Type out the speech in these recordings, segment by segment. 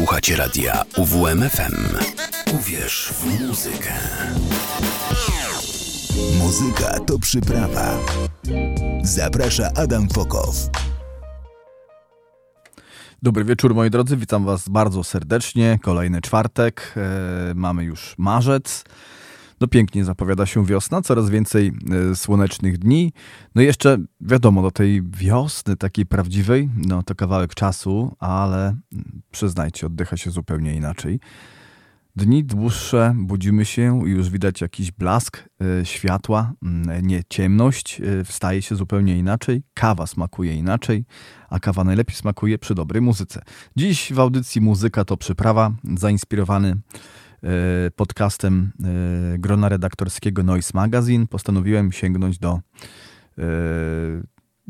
Słuchacie radia UWMFM. Uwierz w muzykę. Muzyka to przyprawa. Zaprasza Adam Fokow. Dobry wieczór moi drodzy, witam was bardzo serdecznie. Kolejny czwartek, e, mamy już marzec. No pięknie zapowiada się wiosna, coraz więcej e, słonecznych dni. No i jeszcze wiadomo, do tej wiosny takiej prawdziwej, no to kawałek czasu, ale mm, przyznajcie, oddycha się zupełnie inaczej. Dni dłuższe, budzimy się i już widać jakiś blask y, światła, y, nie ciemność, y, wstaje się zupełnie inaczej, kawa smakuje inaczej, a kawa najlepiej smakuje przy dobrej muzyce. Dziś w audycji Muzyka to przyprawa, zainspirowany podcastem grona redaktorskiego Noise Magazine, postanowiłem sięgnąć do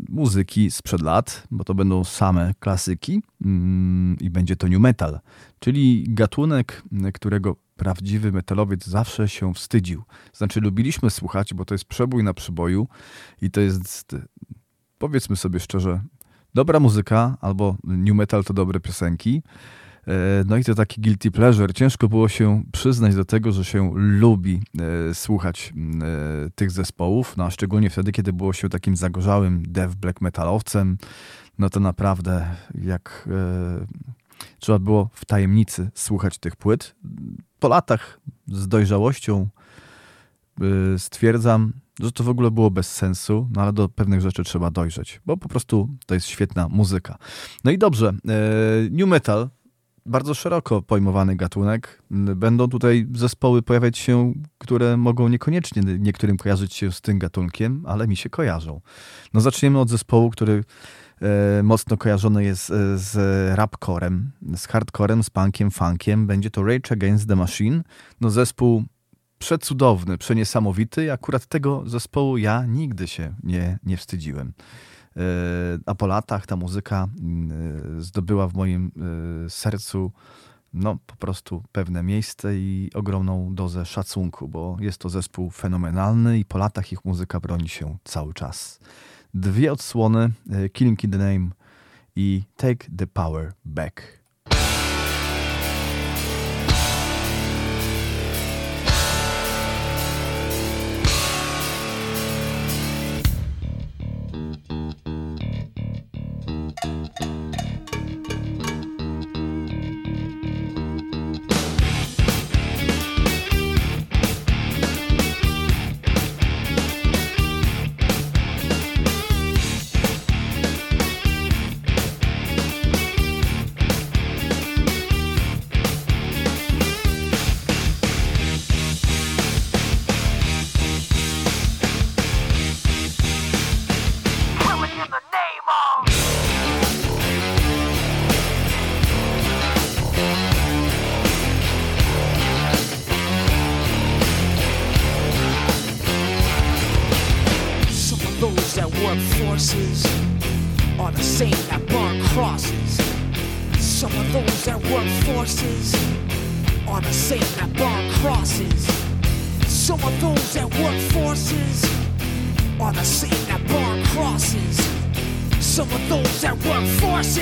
muzyki sprzed lat, bo to będą same klasyki mm, i będzie to new metal, czyli gatunek, którego prawdziwy metalowiec zawsze się wstydził. Znaczy lubiliśmy słuchać, bo to jest przebój na przyboju i to jest, powiedzmy sobie szczerze, dobra muzyka albo new metal to dobre piosenki, E, no i to taki guilty pleasure. Ciężko było się przyznać do tego, że się lubi e, słuchać e, tych zespołów, no a szczególnie wtedy, kiedy było się takim zagorzałym dev black metalowcem, no to naprawdę jak trzeba było w tajemnicy słuchać tych płyt. Po latach z dojrzałością stwierdzam, że to w ogóle było bez sensu, no ale do pewnych rzeczy trzeba dojrzeć, bo po prostu to jest świetna muzyka. No i dobrze, New Metal bardzo szeroko pojmowany gatunek. Będą tutaj zespoły pojawiać się, które mogą niekoniecznie niektórym kojarzyć się z tym gatunkiem, ale mi się kojarzą. No zaczniemy od zespołu, który e, mocno kojarzony jest e, z rapcorem, z hardcorem, z punkiem, funkiem. Będzie to Rage Against the Machine. No zespół przecudowny, przeniesamowity. Akurat tego zespołu ja nigdy się nie, nie wstydziłem. E, a po latach ta muzyka e, zdobyła w moim e, sercu no, po prostu pewne miejsce i ogromną dozę szacunku, bo jest to zespół fenomenalny i po latach ich muzyka broni się cały czas. Dwie odsłony, Killing in the Name i Take the Power Back.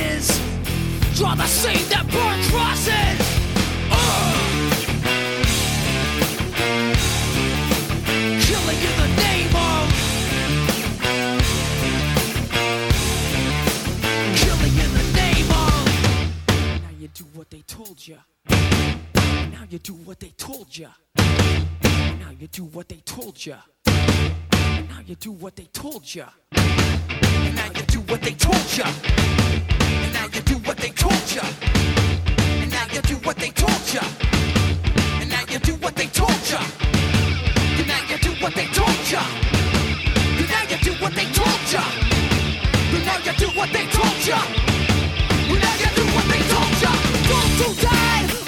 Draw the same that burn crosses. Uh. Killing in the name of. Killing in the name of. Now you do what they told ya. Now you do what they told ya. Now you do what they told ya. Now you do what they told ya do what they told ya. And now you do what they told ya. And now you do what they told ya. And now you do what they told ya. And now you do what they told ya. And now you do what they told ya. And now you do what they told ya. And now you do what they told ya. Don't to die.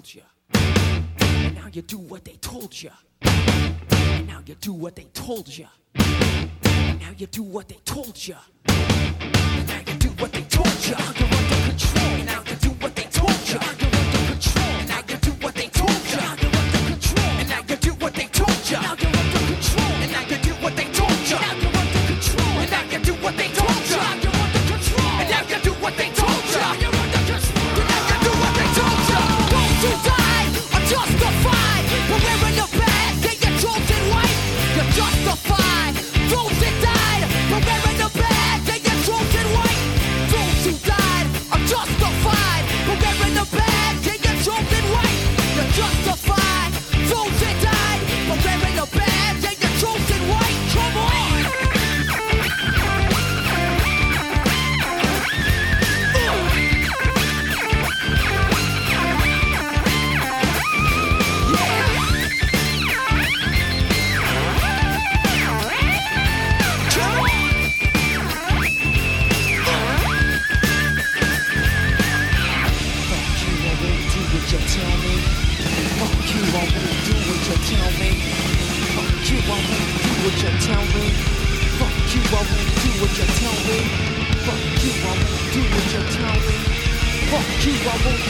told you. And now you do what they told you. And now you do what they told you. And now you do what they told you. And now you do what they told you.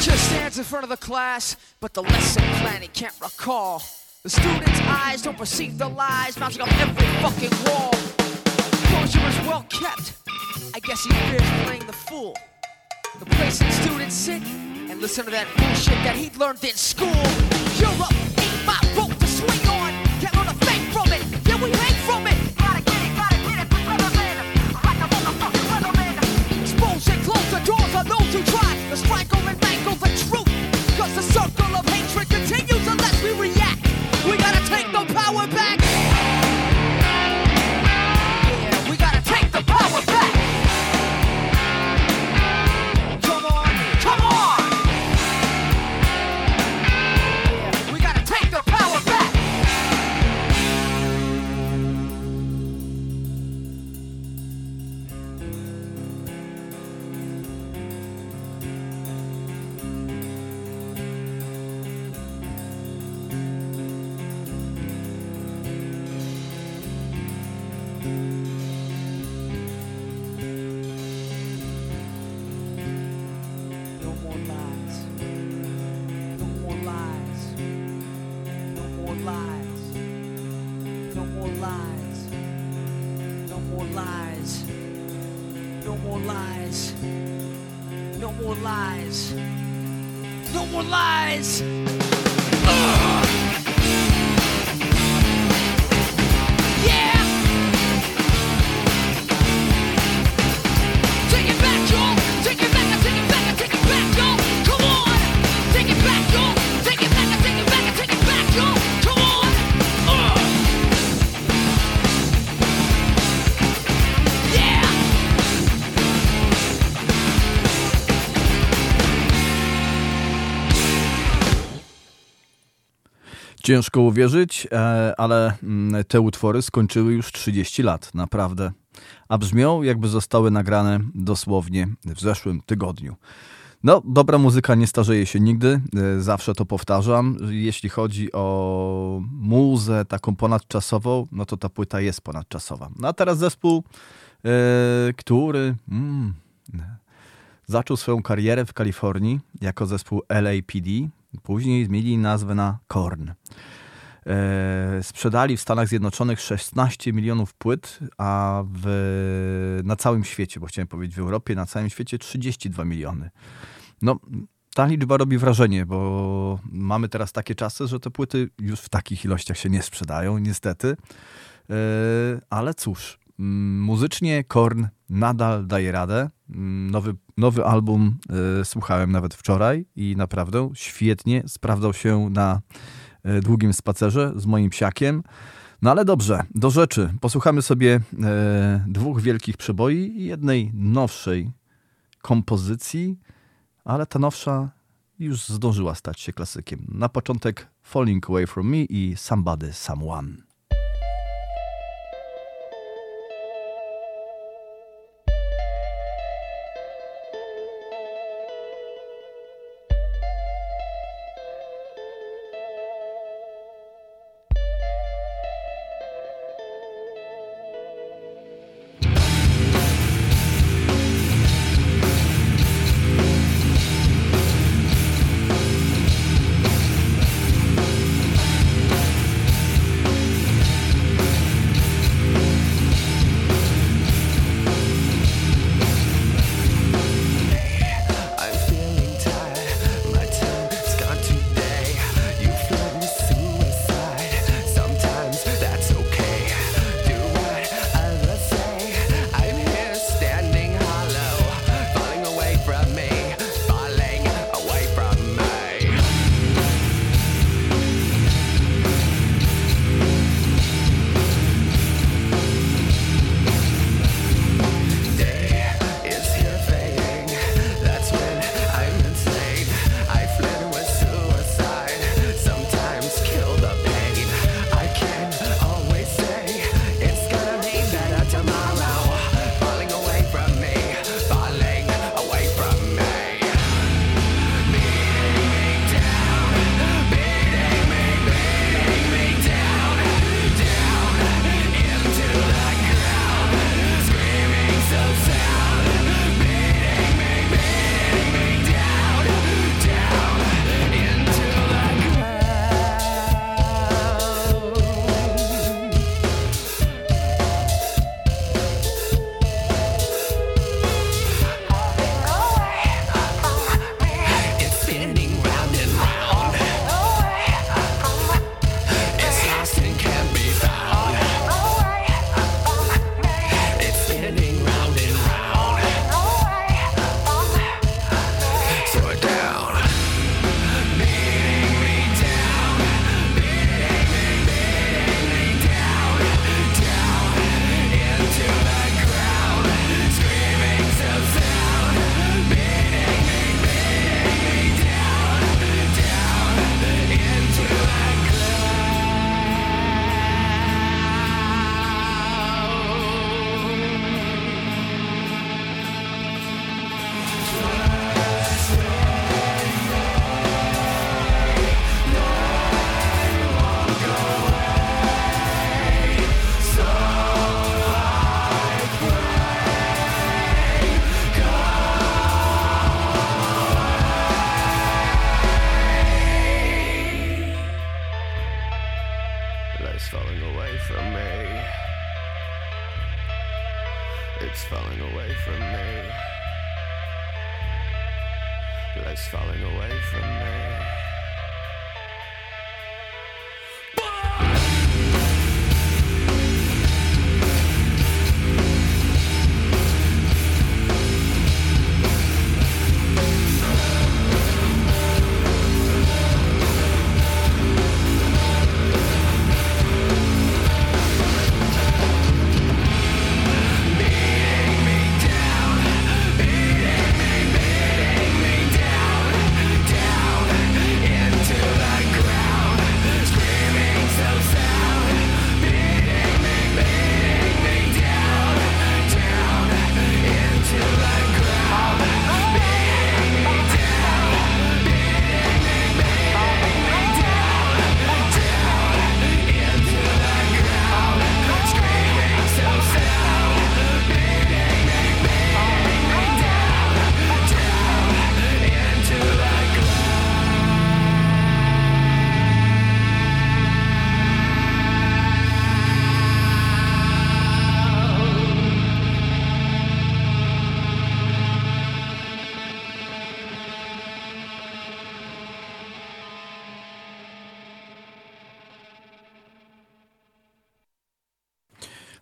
Teacher stands in front of the class, but the lesson plan he can't recall. The students' eyes don't perceive the lies mounting on every fucking wall. Closure is well kept. I guess he fears playing the fool. The place that students sit and listen to that bullshit that he learned in school. Europe ain't my rope to swing on. Can't learn a thing from it. Yeah, we circle of Ciężko uwierzyć, e, ale mm, te utwory skończyły już 30 lat, naprawdę. A brzmią, jakby zostały nagrane dosłownie w zeszłym tygodniu. No, dobra muzyka nie starzeje się nigdy, e, zawsze to powtarzam. Jeśli chodzi o muzę taką ponadczasową, no to ta płyta jest ponadczasowa. No a teraz zespół, e, który mm, zaczął swoją karierę w Kalifornii jako zespół LAPD, później zmienili nazwę na Korn. E, sprzedali w Stanach Zjednoczonych 16 milionów płyt, a w, na całym świecie, bo chciałem powiedzieć w Europie, na całym świecie 32 miliony. No, ta liczba robi wrażenie, bo mamy teraz takie czasy, że te płyty już w takich ilościach się nie sprzedają, niestety. E, ale cóż, mm, muzycznie Korn nadal daje radę. Mm, Nowy, nowy album e, słuchałem nawet wczoraj i naprawdę świetnie sprawdzał się na e, długim spacerze z moim psiakiem. No ale dobrze, do rzeczy. Posłuchamy sobie e, dwóch wielkich przeboi i jednej nowszej kompozycji, ale ta nowsza już zdążyła stać się klasykiem. Na początek Falling Away From Me i Somebody Someone.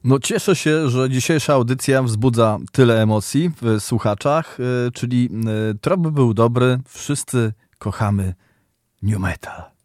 No cieszę się, że dzisiejsza audycja wzbudza tyle emocji w słuchaczach, y, czyli y, trop był dobry, wszyscy kochamy new metal.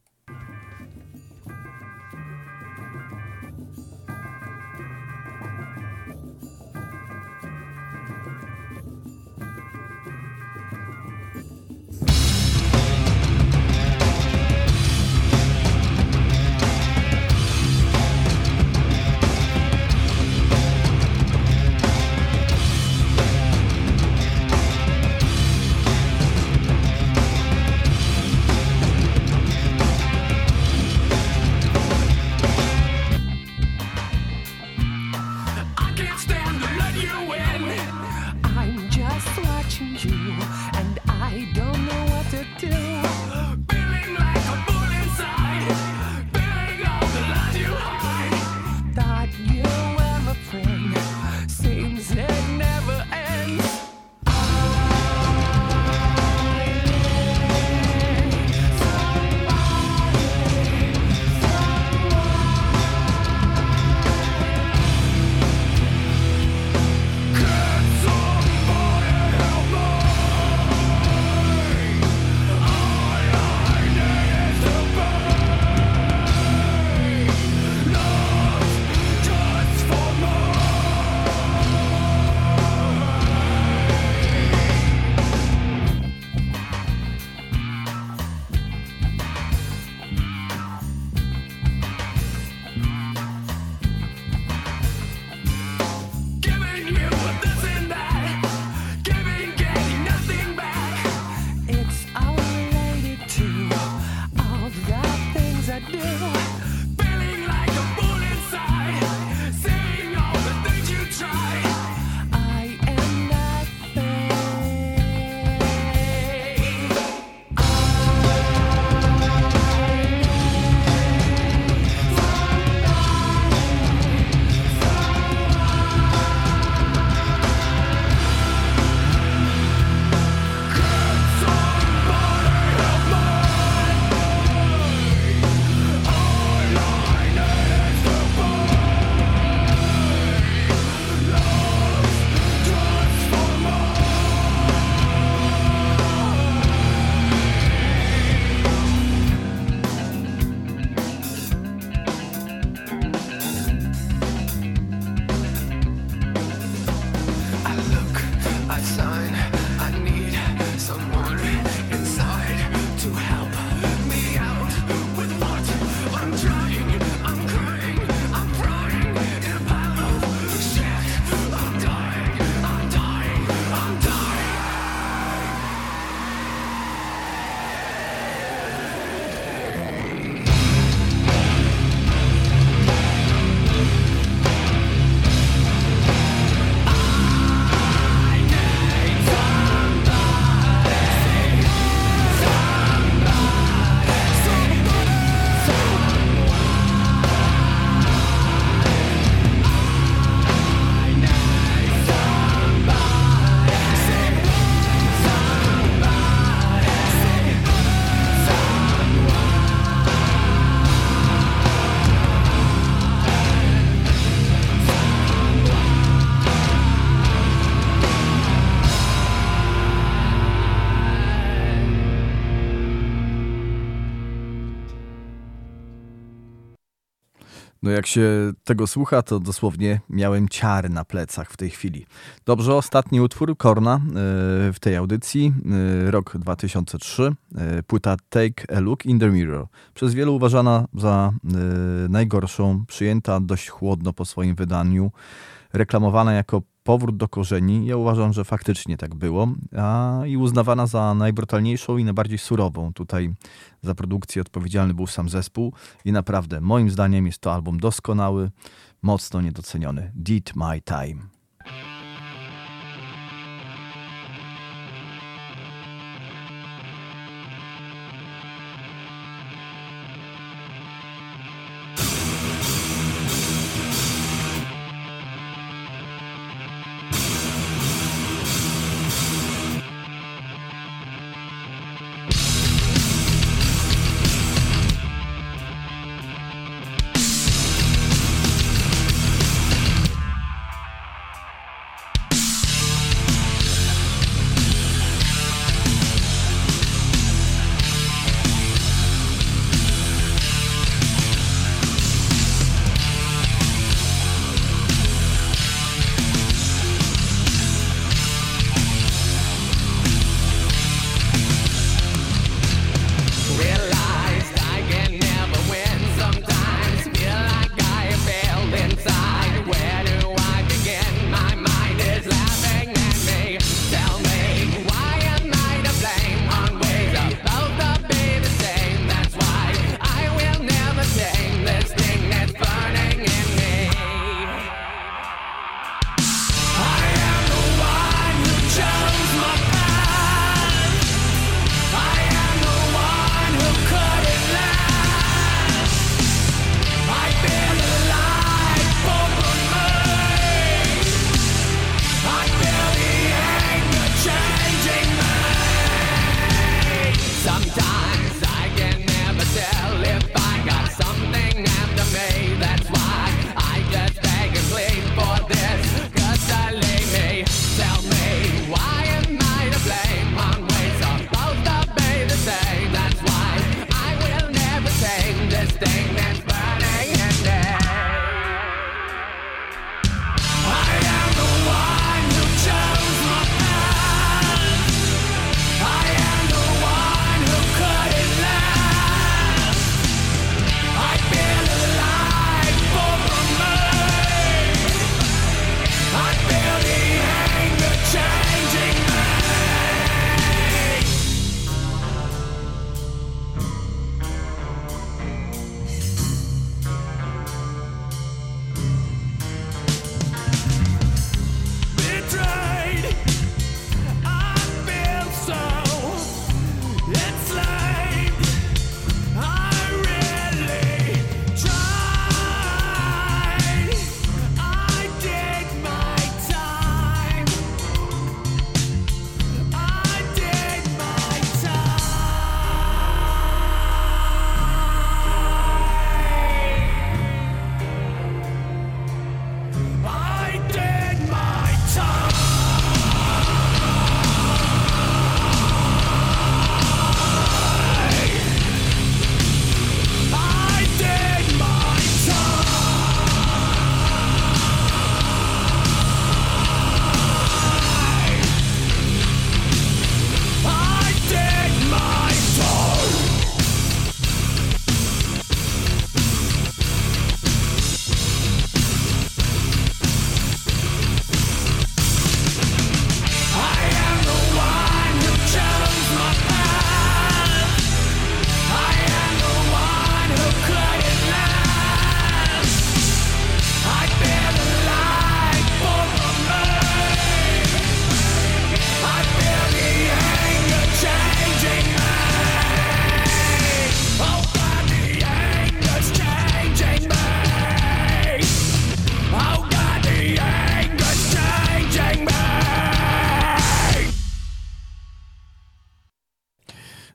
Jak się tego słucha, to dosłownie miałem ciary na plecach w tej chwili. Dobrze, ostatni utwór Korna e, w tej audycji, e, rok 2003, e, płyta Take a Look in the Mirror. Przez wielu uważana za najgorszą, przyjęta dość chłodno po swoim wydaniu, reklamowana jako powrót do korzeni. Ja uważam, że faktycznie tak było a, i uznawana za najbrutalniejszą i najbardziej surową. Tutaj za produkcję odpowiedzialny był sam zespół i naprawdę moim zdaniem jest to album doskonały, mocno niedoceniony. Did My Time.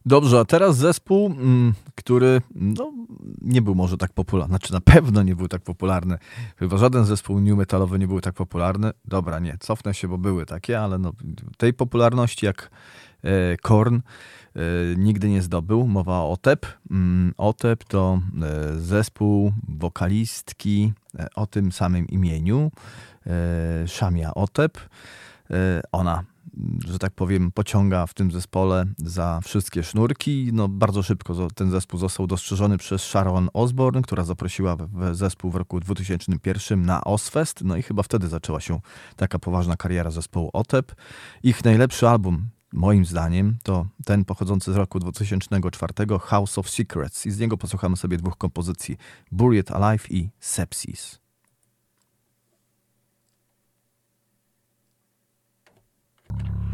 Dobrze, a teraz zespół, mm, który no, nie był może tak popularny, znaczy na pewno nie był tak popularny. Chyba żaden zespół new metalowy nie był tak popularny. Dobra, nie, cofnę się, bo były takie, ale no, tej popularności jak e, Korn e, nigdy nie zdobył. Mowa o OTEP. Mm, OTEP to e, zespół wokalistki o tym samym imieniu, Shamia OTEP. Ona, że tak powiem, pociąga w tym zespole za wszystkie sznurki. No, bardzo szybko ten zespół został dostrzeżony przez Sharon Osbourne, która zaprosiła zespół w roku 2001 na Ozfest. No i chyba wtedy zaczęła się taka poważna kariera zespołu OTEP. Ich najlepszy album, moim zdaniem, to ten pochodzący z roku 2004, House of Secrets. I z niego posłuchamy sobie dwóch kompozycji, Buried Alive i Sepsis. you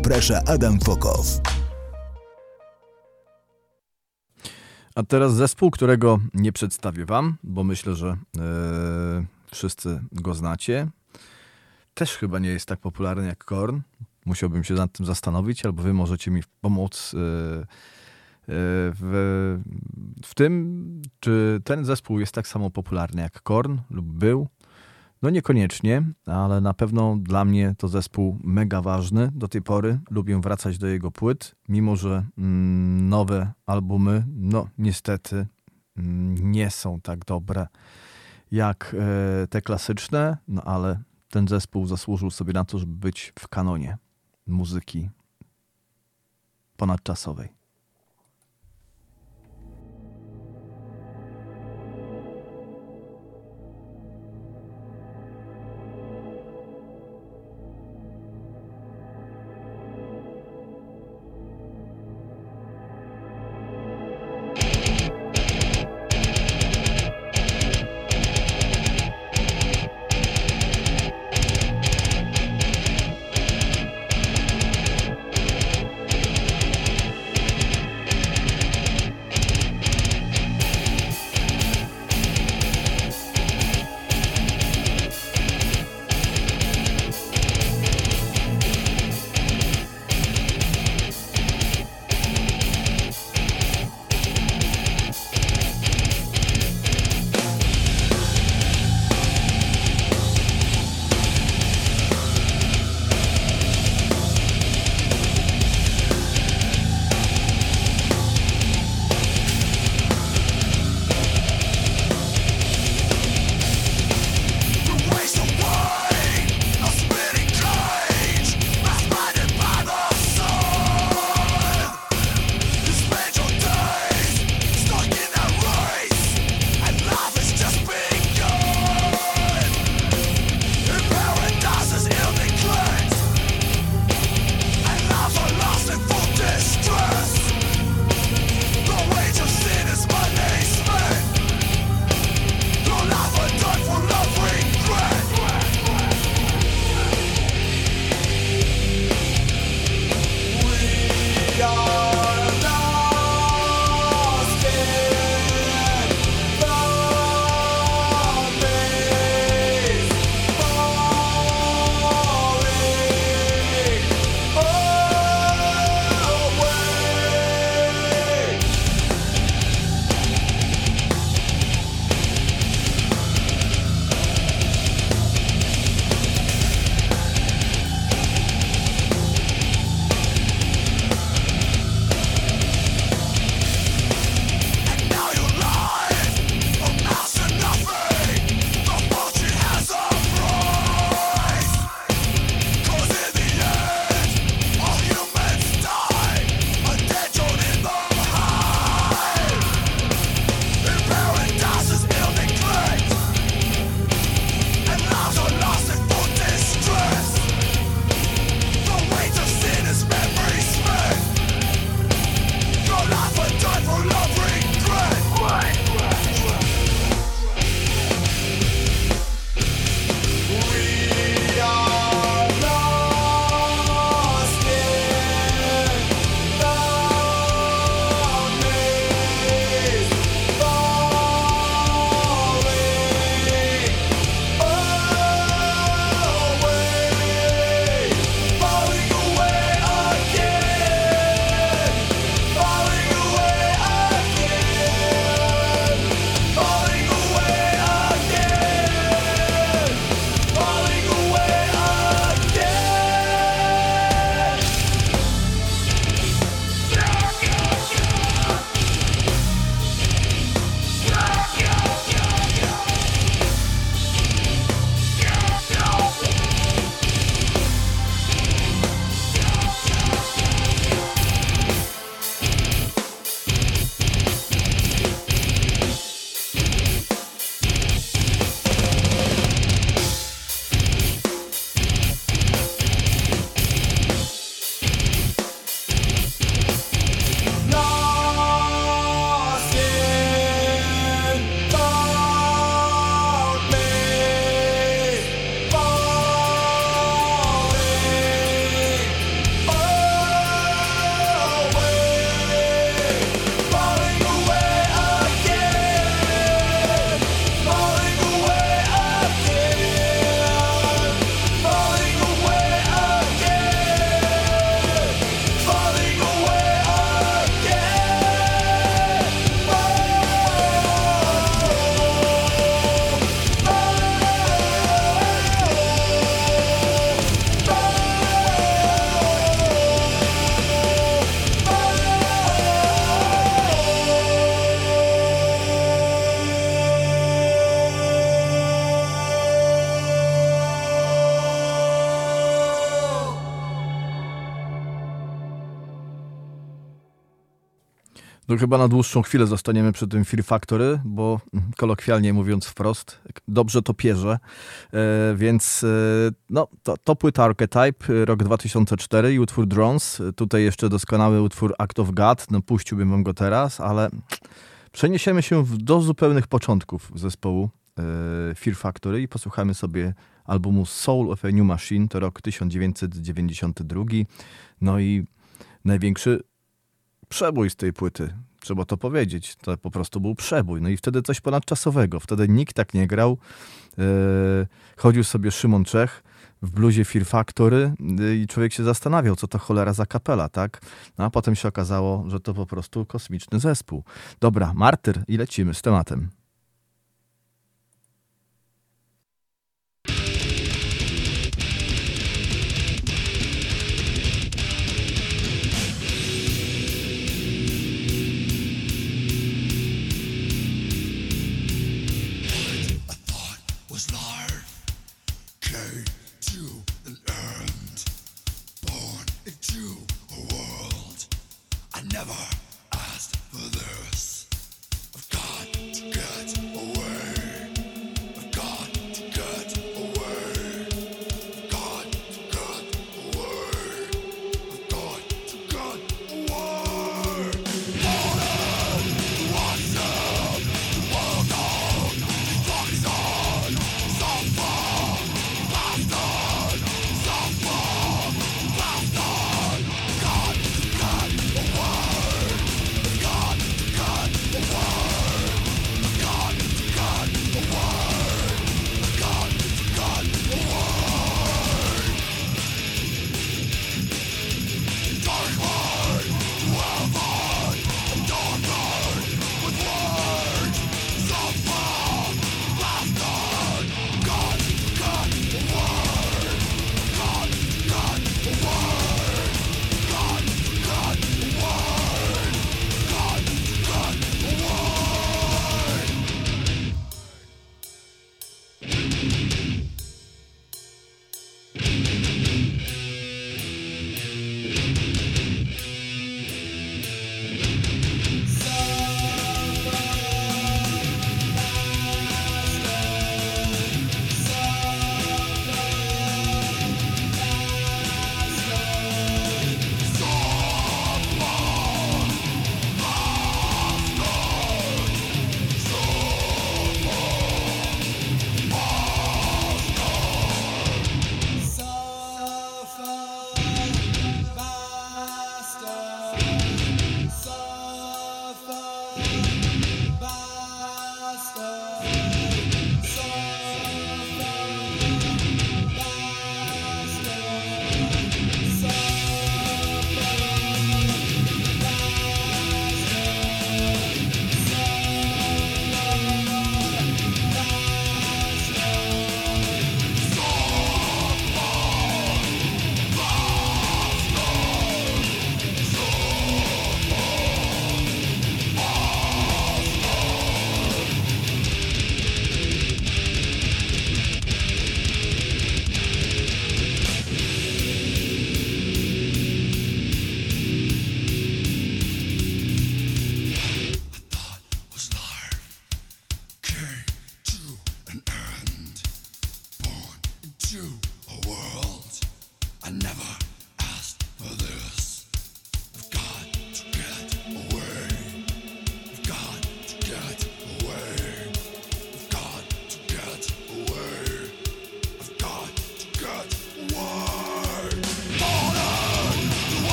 Zaprasza Adam Fokow. A teraz zespół, którego nie przedstawię wam, bo myślę, że e, wszyscy go znacie. Też chyba nie jest tak popularny jak Korn. Musiałbym się nad tym zastanowić, albo wy możecie mi pomóc e, e, w, w tym, czy ten zespół jest tak samo popularny jak Korn lub był. No niekoniecznie, ale na pewno dla mnie to zespół mega ważny do tej pory. Lubię wracać do jego płyt, mimo że mm, nowe albumy, no niestety mm, nie są tak dobre jak e, te klasyczne, no ale ten zespół zasłużył sobie na to, żeby być w kanonie muzyki ponadczasowej. Chyba na dłuższą chwilę zostaniemy przy tym Fear Factory, bo mm, kolokwialnie mówiąc wprost, dobrze to pierze, e, więc e, no, to, to płyta Archetype, e, rok 2004 i utwór Drones. E, Tutaj jeszcze doskonały utwór Act of God, no puściłbym wam go teraz, ale przeniesiemy się w, do zupełnych początków zespołu e, Fear Factory i posłuchamy sobie albumu Soul of a New Machine, to rok 1992. No i największy przebój z tej płyty. Trzeba to powiedzieć. To po prostu był przebój. No i wtedy coś ponadczasowego. Wtedy nikt tak nie grał. E, chodził sobie Szymon Czech w bluzie Fear Factory e, i człowiek się zastanawiał, co to cholera za kapela, tak? No a potem się okazało, że to po prostu kosmiczny zespół. Dobra, Martyr i lecimy z tematem.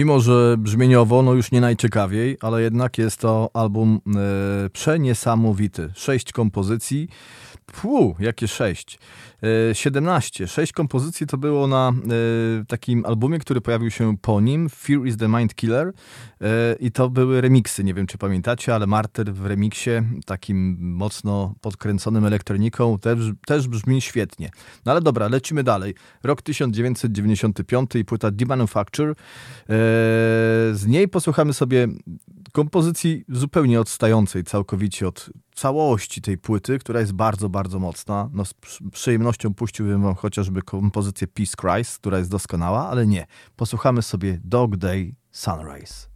Mimo, że brzmieniowo no już nie najciekawiej, ale jednak jest to album e, przeniesamowity. Sześć kompozycji. Fu, jakie sześć? E, 17. Sześć kompozycji to było na e, takim albumie, który pojawił się po nim, Fear is the Mind Killer. E, I to były remiksy, nie wiem czy pamiętacie, ale Martyr w remiksie, takim mocno podkręconym elektroniką, też, też brzmi świetnie. No ale dobra, lecimy dalej. Rok 1995 i płyta Demanufacture. E, z niej posłuchamy sobie kompozycji zupełnie odstającej całkowicie od całości tej płyty, która jest bardzo, bardzo mocna. No, z przy- przyjemnością puściłbym wam chociażby kompozycję Peace Christ, która jest doskonała, ale nie. Posłuchamy sobie Dog Day Sunrise.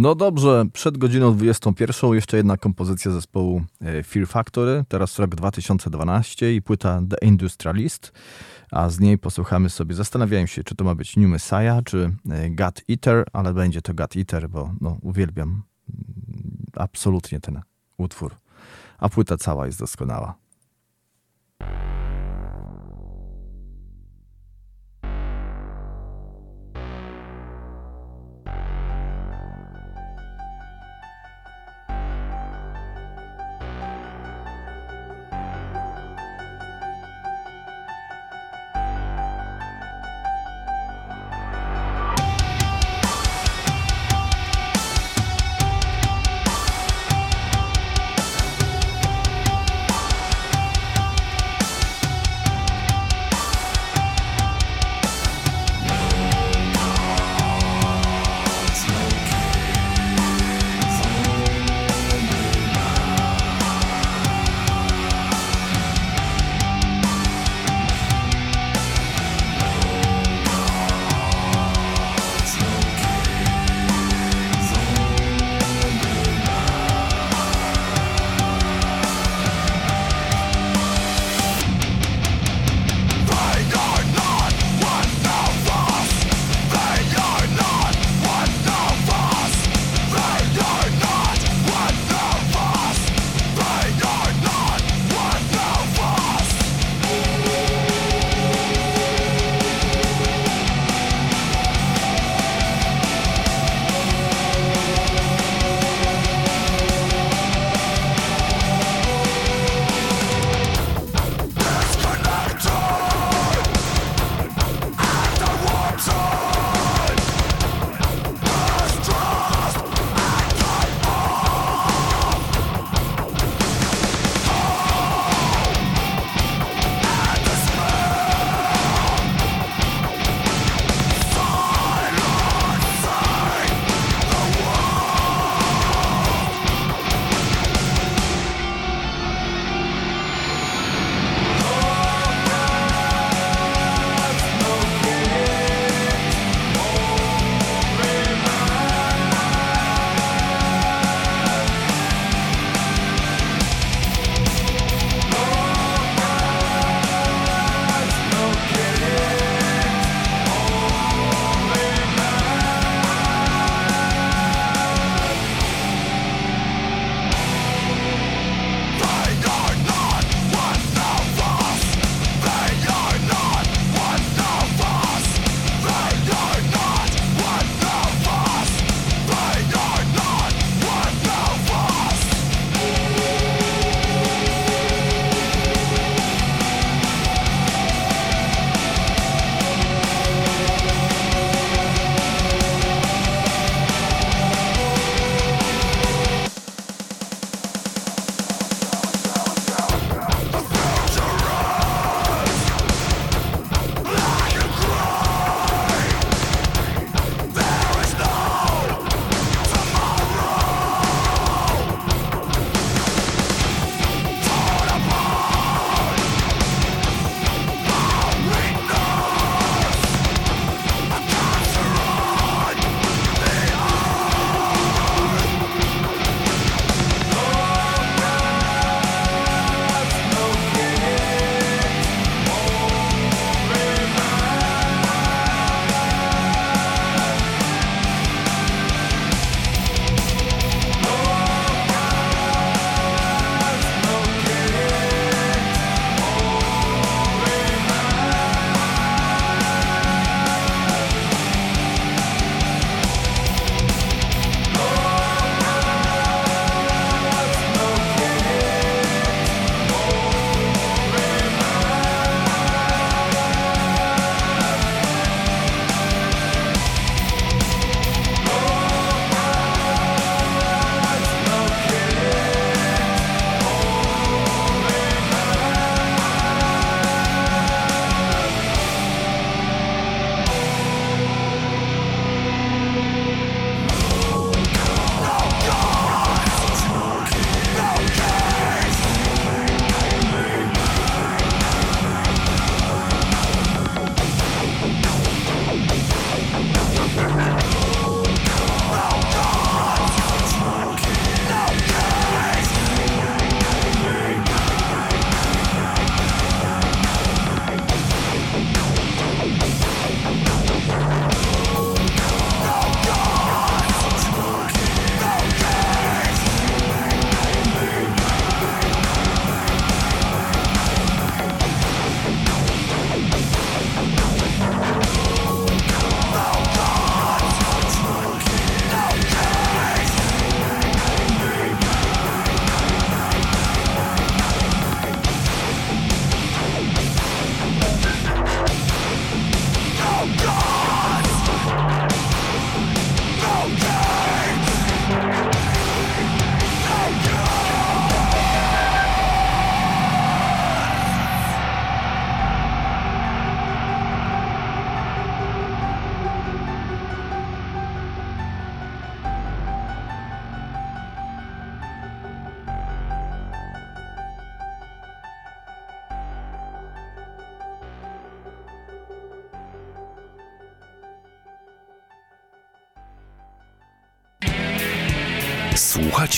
No dobrze, przed godziną 21 jeszcze jedna kompozycja zespołu e, Fear Factory, teraz rok 2012 i płyta The Industrialist, a z niej posłuchamy sobie, zastanawiałem się, czy to ma być New Messiah, czy e, God Eater, ale będzie to God Eater, bo no, uwielbiam mm, absolutnie ten utwór, a płyta cała jest doskonała.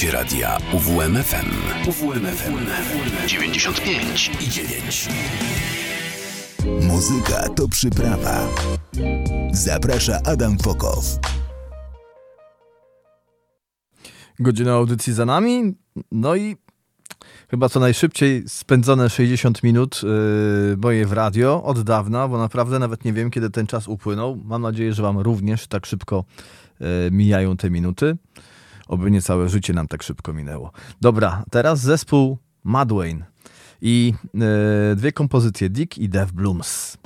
Słuchacie radia UWMFM. UWMFM 95 i 9. Muzyka to przyprawa. Zaprasza Adam Fokow. Godzina audycji za nami. No i chyba co najszybciej spędzone 60 minut yy, moje w radio od dawna, bo naprawdę nawet nie wiem, kiedy ten czas upłynął. Mam nadzieję, że Wam również tak szybko yy, mijają te minuty. Oby nie całe życie nam tak szybko minęło. Dobra, teraz zespół Madwayne i yy, dwie kompozycje Dick i Dev Blooms.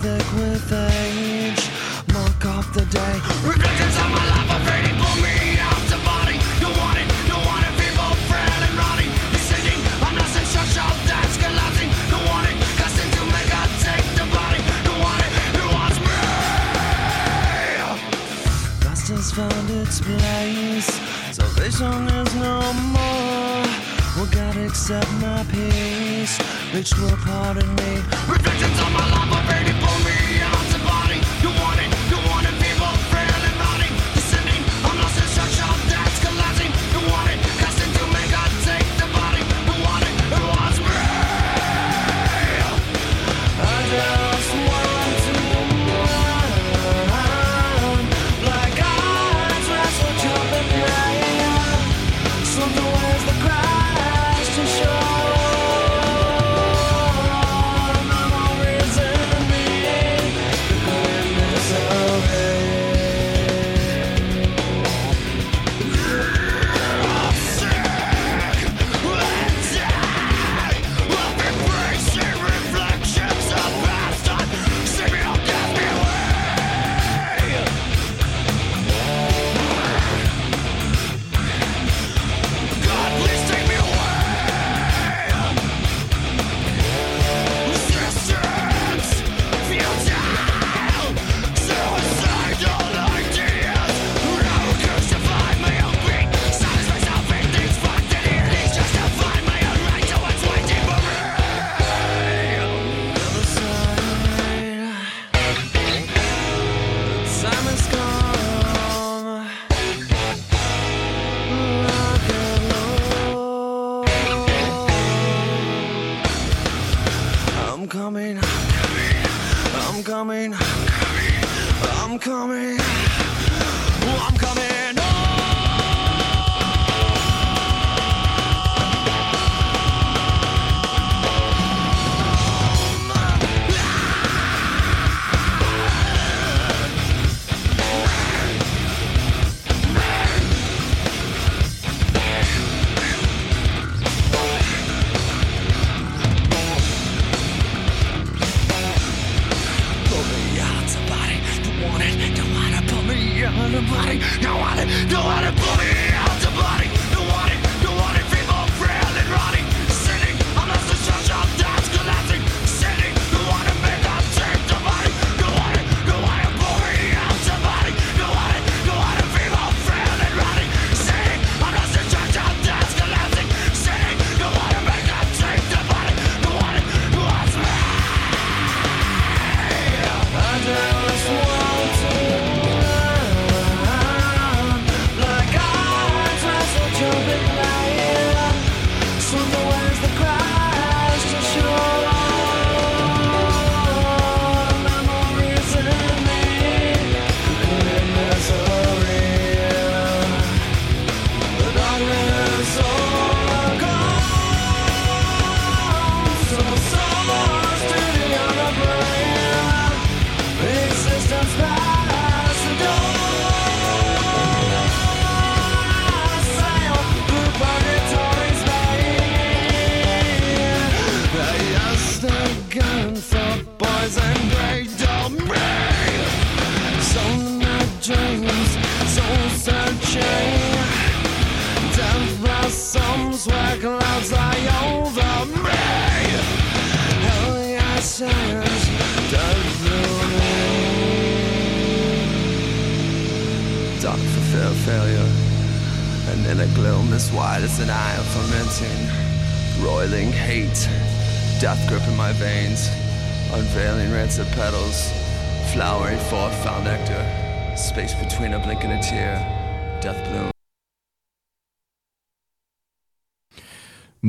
stuck with us.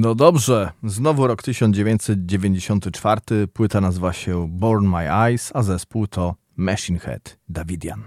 No dobrze, znowu rok 1994, płyta nazywa się Born My Eyes, a zespół to Machine Head Davidian.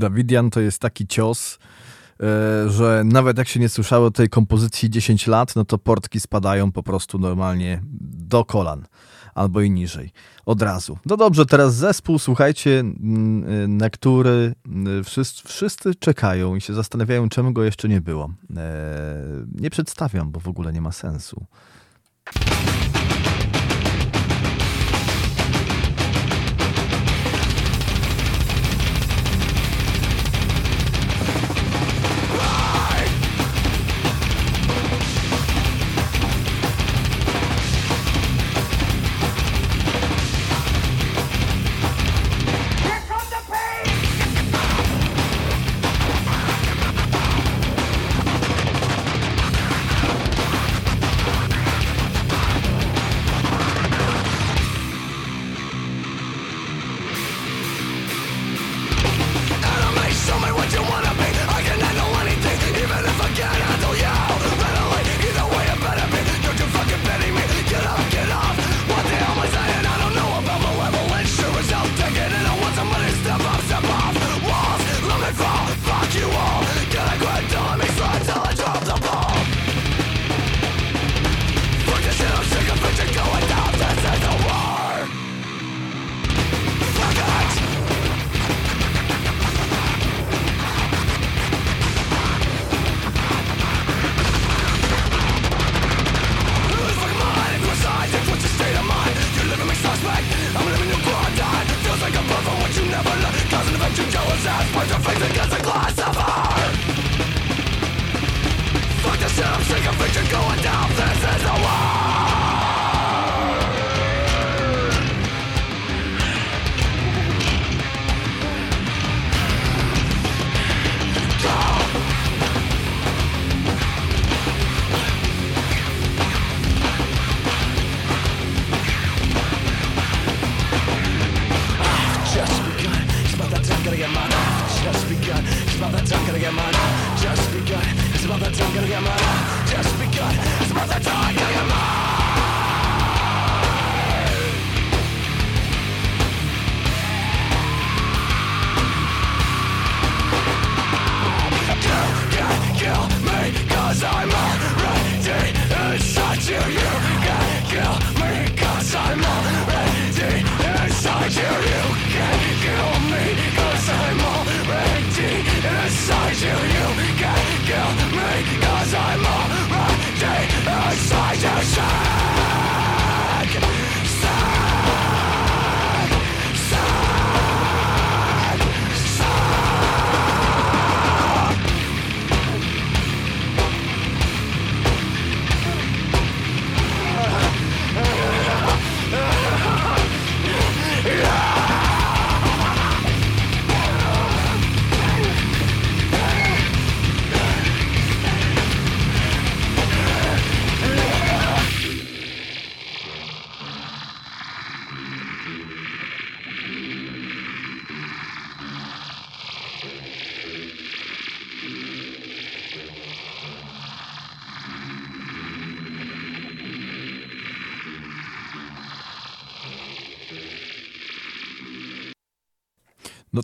Dawidian to jest taki cios, e, że nawet jak się nie słyszało tej kompozycji 10 lat, no to portki spadają po prostu normalnie do kolan albo i niżej. Od razu. No dobrze, teraz zespół, słuchajcie, na który wszyscy, wszyscy czekają i się zastanawiają, czemu go jeszcze nie było. E, nie przedstawiam, bo w ogóle nie ma sensu.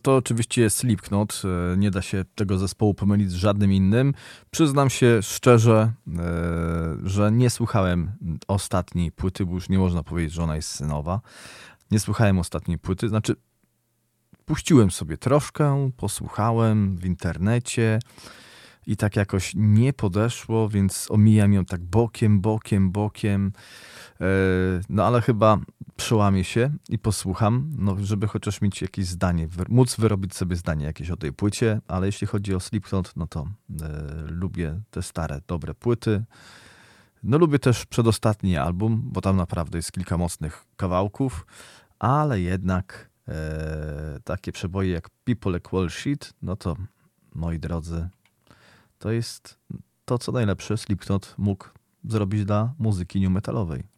To oczywiście jest Slipknot. e, Nie da się tego zespołu pomylić z żadnym innym. Przyznam się szczerze, e, że nie słuchałem ostatniej płyty, bo już nie można powiedzieć, że ona jest synowa. Nie słuchałem ostatniej płyty, znaczy puściłem sobie troszkę, posłuchałem w internecie i tak jakoś nie podeszło, więc omijam ją tak bokiem, bokiem, bokiem. E, No ale chyba przełamię się i posłucham, no, żeby chociaż mieć jakieś zdanie, móc wyrobić sobie zdanie jakieś o tej płycie, ale jeśli chodzi o Slipknot, no to e, lubię te stare, dobre płyty. No lubię też przedostatni album, bo tam naprawdę jest kilka mocnych kawałków, ale jednak e, takie przeboje jak People Wall Shit, no to moi drodzy, to jest to, co najlepsze Slipknot mógł zrobić dla muzyki new metalowej.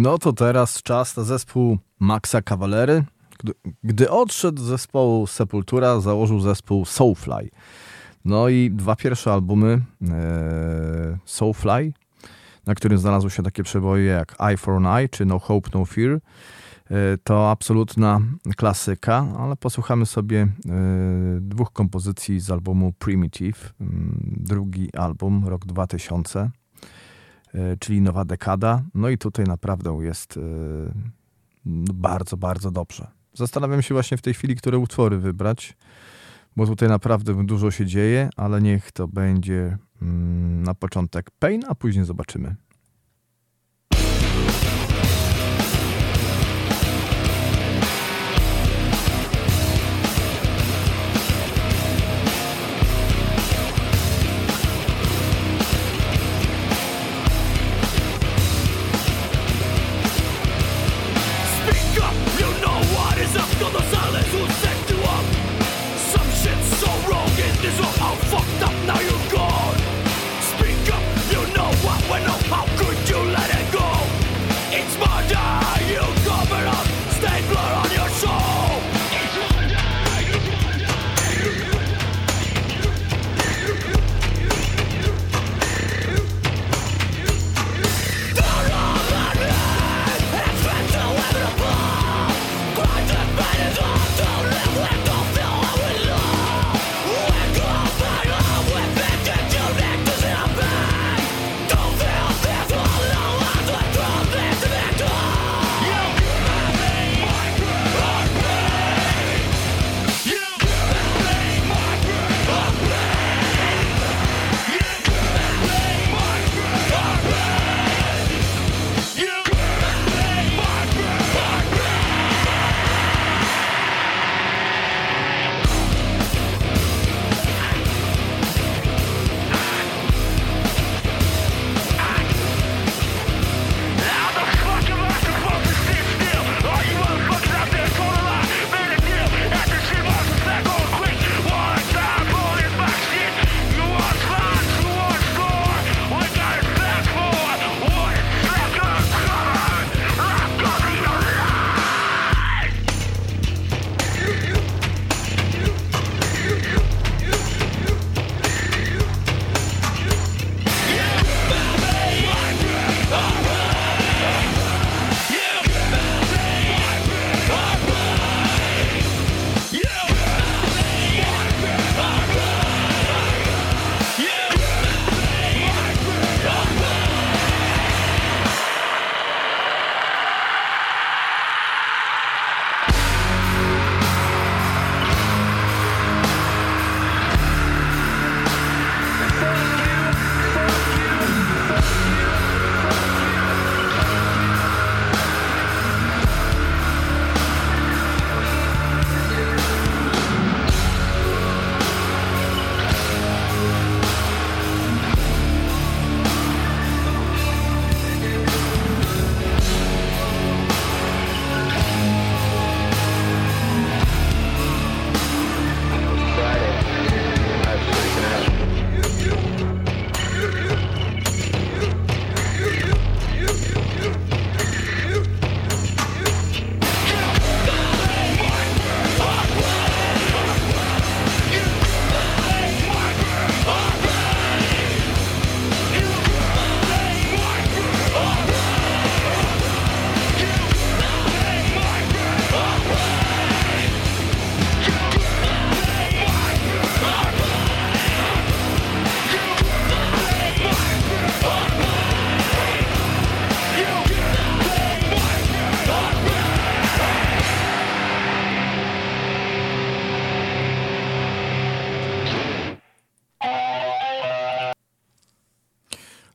No to teraz czas na zespół Maxa Cavalery. Gdy, odszedł z zespołu Sepultura, założył zespół Soulfly. No i dwa pierwsze albumy e, Soulfly, na którym znalazły się takie przeboje jak Eye for an Eye czy No Hope, No Fear. E, to absolutna klasyka, ale posłuchamy sobie e, dwóch kompozycji z albumu Primitive, mm, drugi album, rok 2000. E, czyli nowa dekada. No i tutaj naprawdę jest e, no bardzo, bardzo dobrze. Zastanawiam się właśnie w tej chwili, które utwory wybrać, bo tutaj naprawdę dużo się dzieje, ale niech to będzie mm, na początek Pain, a później zobaczymy.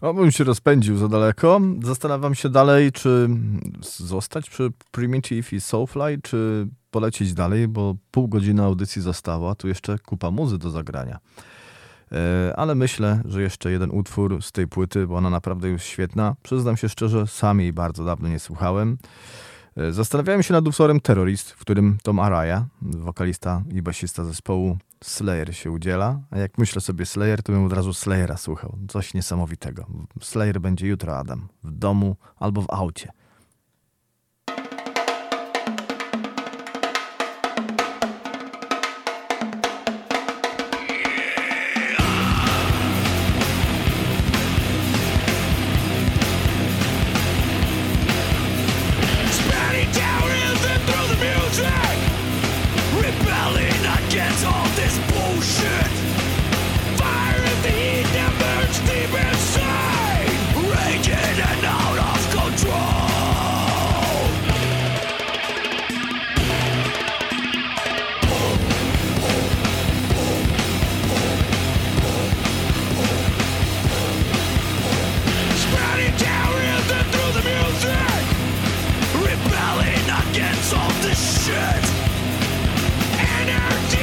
O, bym się rozpędził za daleko. Zastanawiam się dalej, czy zostać przy Primitive i Soulfly, czy polecieć dalej, bo pół godziny audycji została, tu jeszcze kupa muzy do zagrania. E, Ale myślę, że jeszcze jeden utwór z tej płyty, bo ona naprawdę jest świetna. Przyznam się szczerze, sam jej bardzo dawno nie słuchałem. E, Zastanawiałem się nad utworem Terrorist, w którym Tom Araya, wokalista i basista zespołu Slayer się udziela. A jak myślę sobie Slayer, to bym od razu Slayera słuchał. Coś niesamowitego. Slayer będzie jutro, Adam. W domu albo w aucie. gets all this shit. Energy.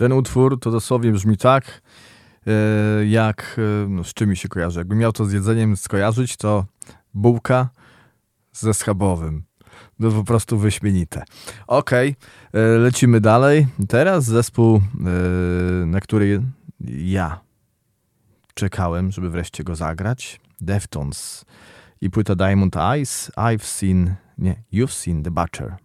Ten utwór to dosłownie brzmi tak, e, jak e, no, z czym mi się kojarzy. Jakbym miał to z jedzeniem skojarzyć, to bułka ze schabowym. No po prostu wyśmienite. Okej, e, lecimy dalej. Teraz zespół, na który ja czekałem, żeby wreszcie go zagrać. Deftones i płyta Diamond Eyes. I've seen, nie, you've seen The Butcher.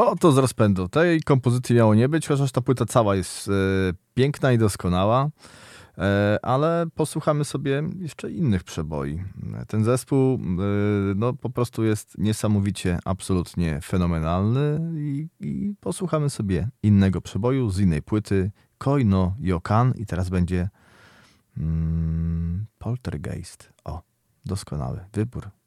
O, to z rozpędu. Tej kompozycji miało nie być, chociaż ta płyta cała jest e, piękna i doskonała. E, ale posłuchamy sobie jeszcze innych przeboi. Ten zespół e, no, po prostu jest niesamowicie, absolutnie fenomenalny i, i posłuchamy sobie innego przeboju z innej płyty Koino Yokan i teraz będzie mm, Poltergeist. O, doskonały wybór.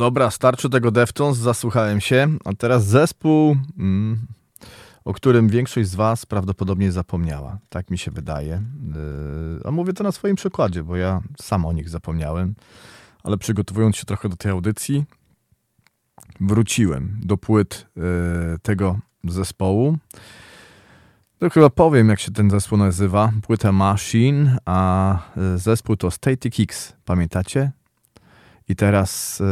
Dobra, starczy tego Deftones, zasłuchałem się. A teraz zespół, mm, o którym większość z Was prawdopodobnie zapomniała. Tak mi się wydaje. Yy, a mówię to na swoim przykładzie, bo ja sam o nich zapomniałem. Ale przygotowując się trochę do tej audycji, wróciłem do płyt yy, tego zespołu. To chyba powiem, jak się ten zespół nazywa. Płyta Machine, a y, zespół to Static X. Pamiętacie? I teraz e,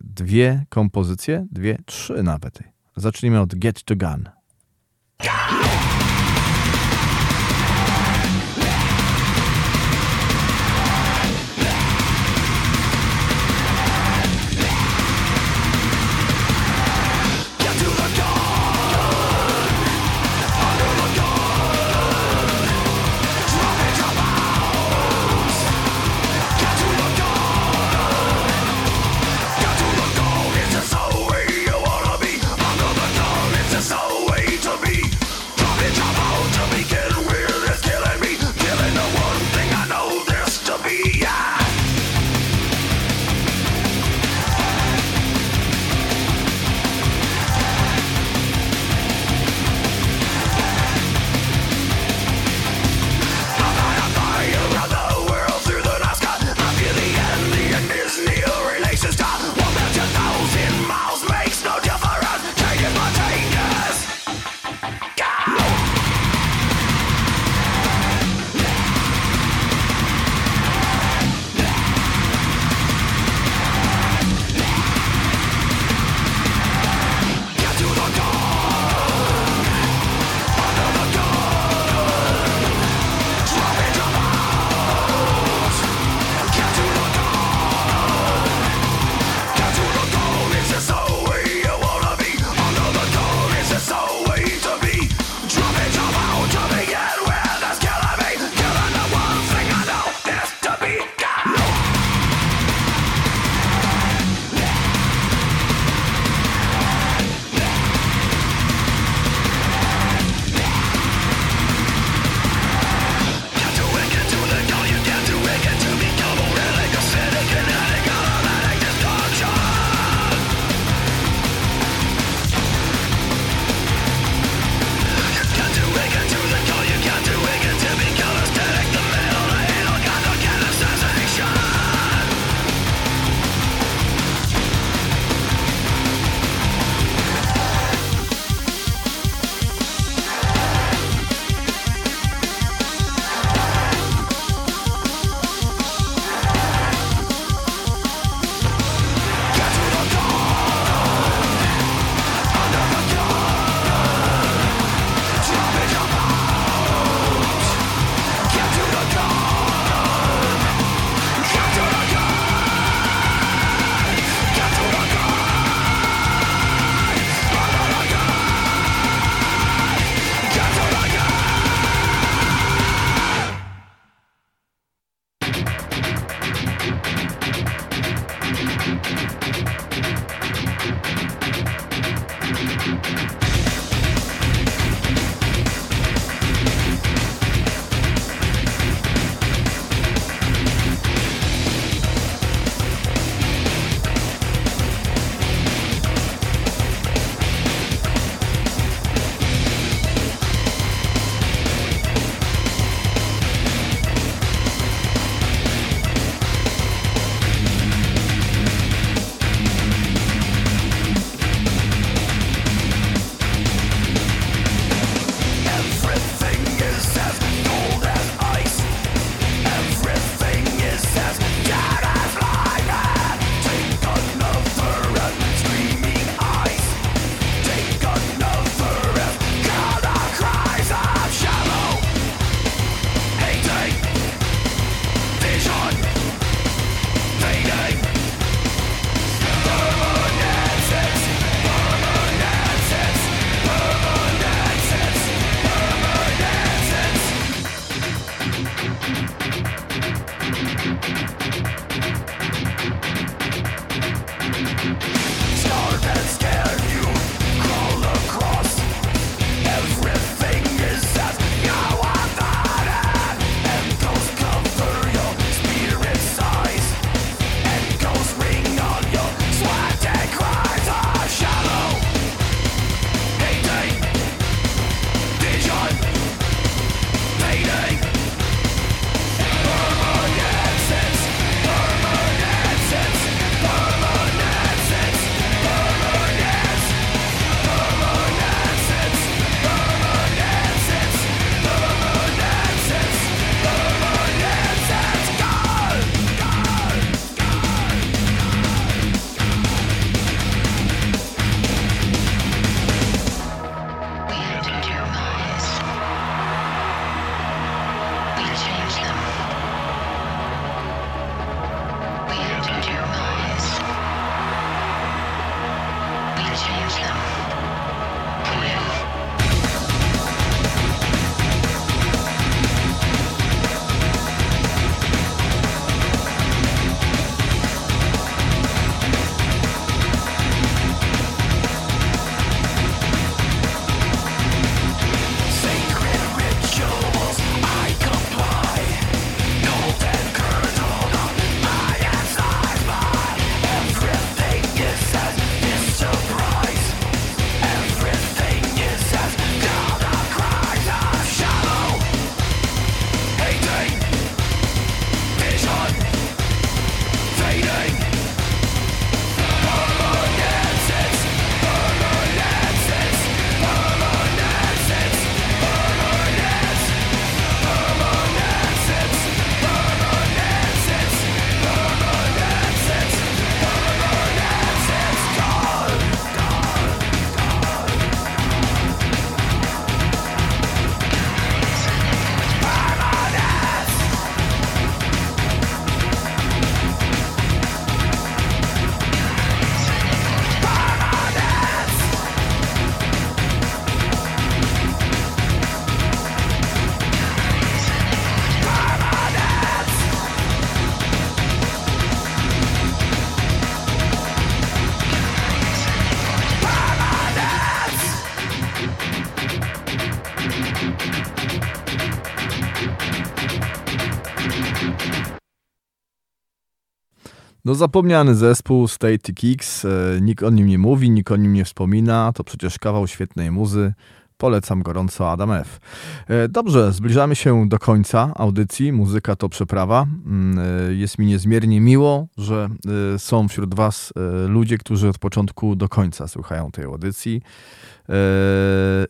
dwie kompozycje, dwie, trzy nawet. Zacznijmy od Get to Gun. No zapomniany zespół Static X, e, nikt o nim nie mówi, nikt o nim nie wspomina, to przecież kawał świetnej muzy. Polecam gorąco Adam F. E, Dobrze, zbliżamy się do końca audycji. Muzyka to przeprawa. Mm, e, Jest mi niezmiernie miło, że są wśród Was ludzie, którzy od początku do końca słuchają tej audycji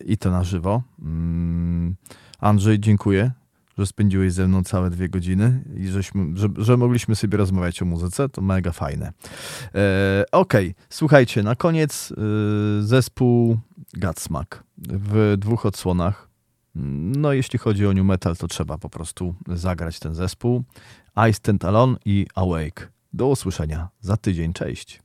i to na żywo. Mm, Andrzej, dziękuję, że spędziłeś ze mną całe dwie godziny i żeśmy, że, że mogliśmy sobie rozmawiać o muzyce. To mega fajne. E, Okej, słuchajcie, na koniec e, zespół Godsmack w dwóch odsłonach. No, jeśli chodzi o new metal, to trzeba po prostu zagrać ten zespół. I Stand Alone i Awake. Do usłyszenia za tydzień. Cześć.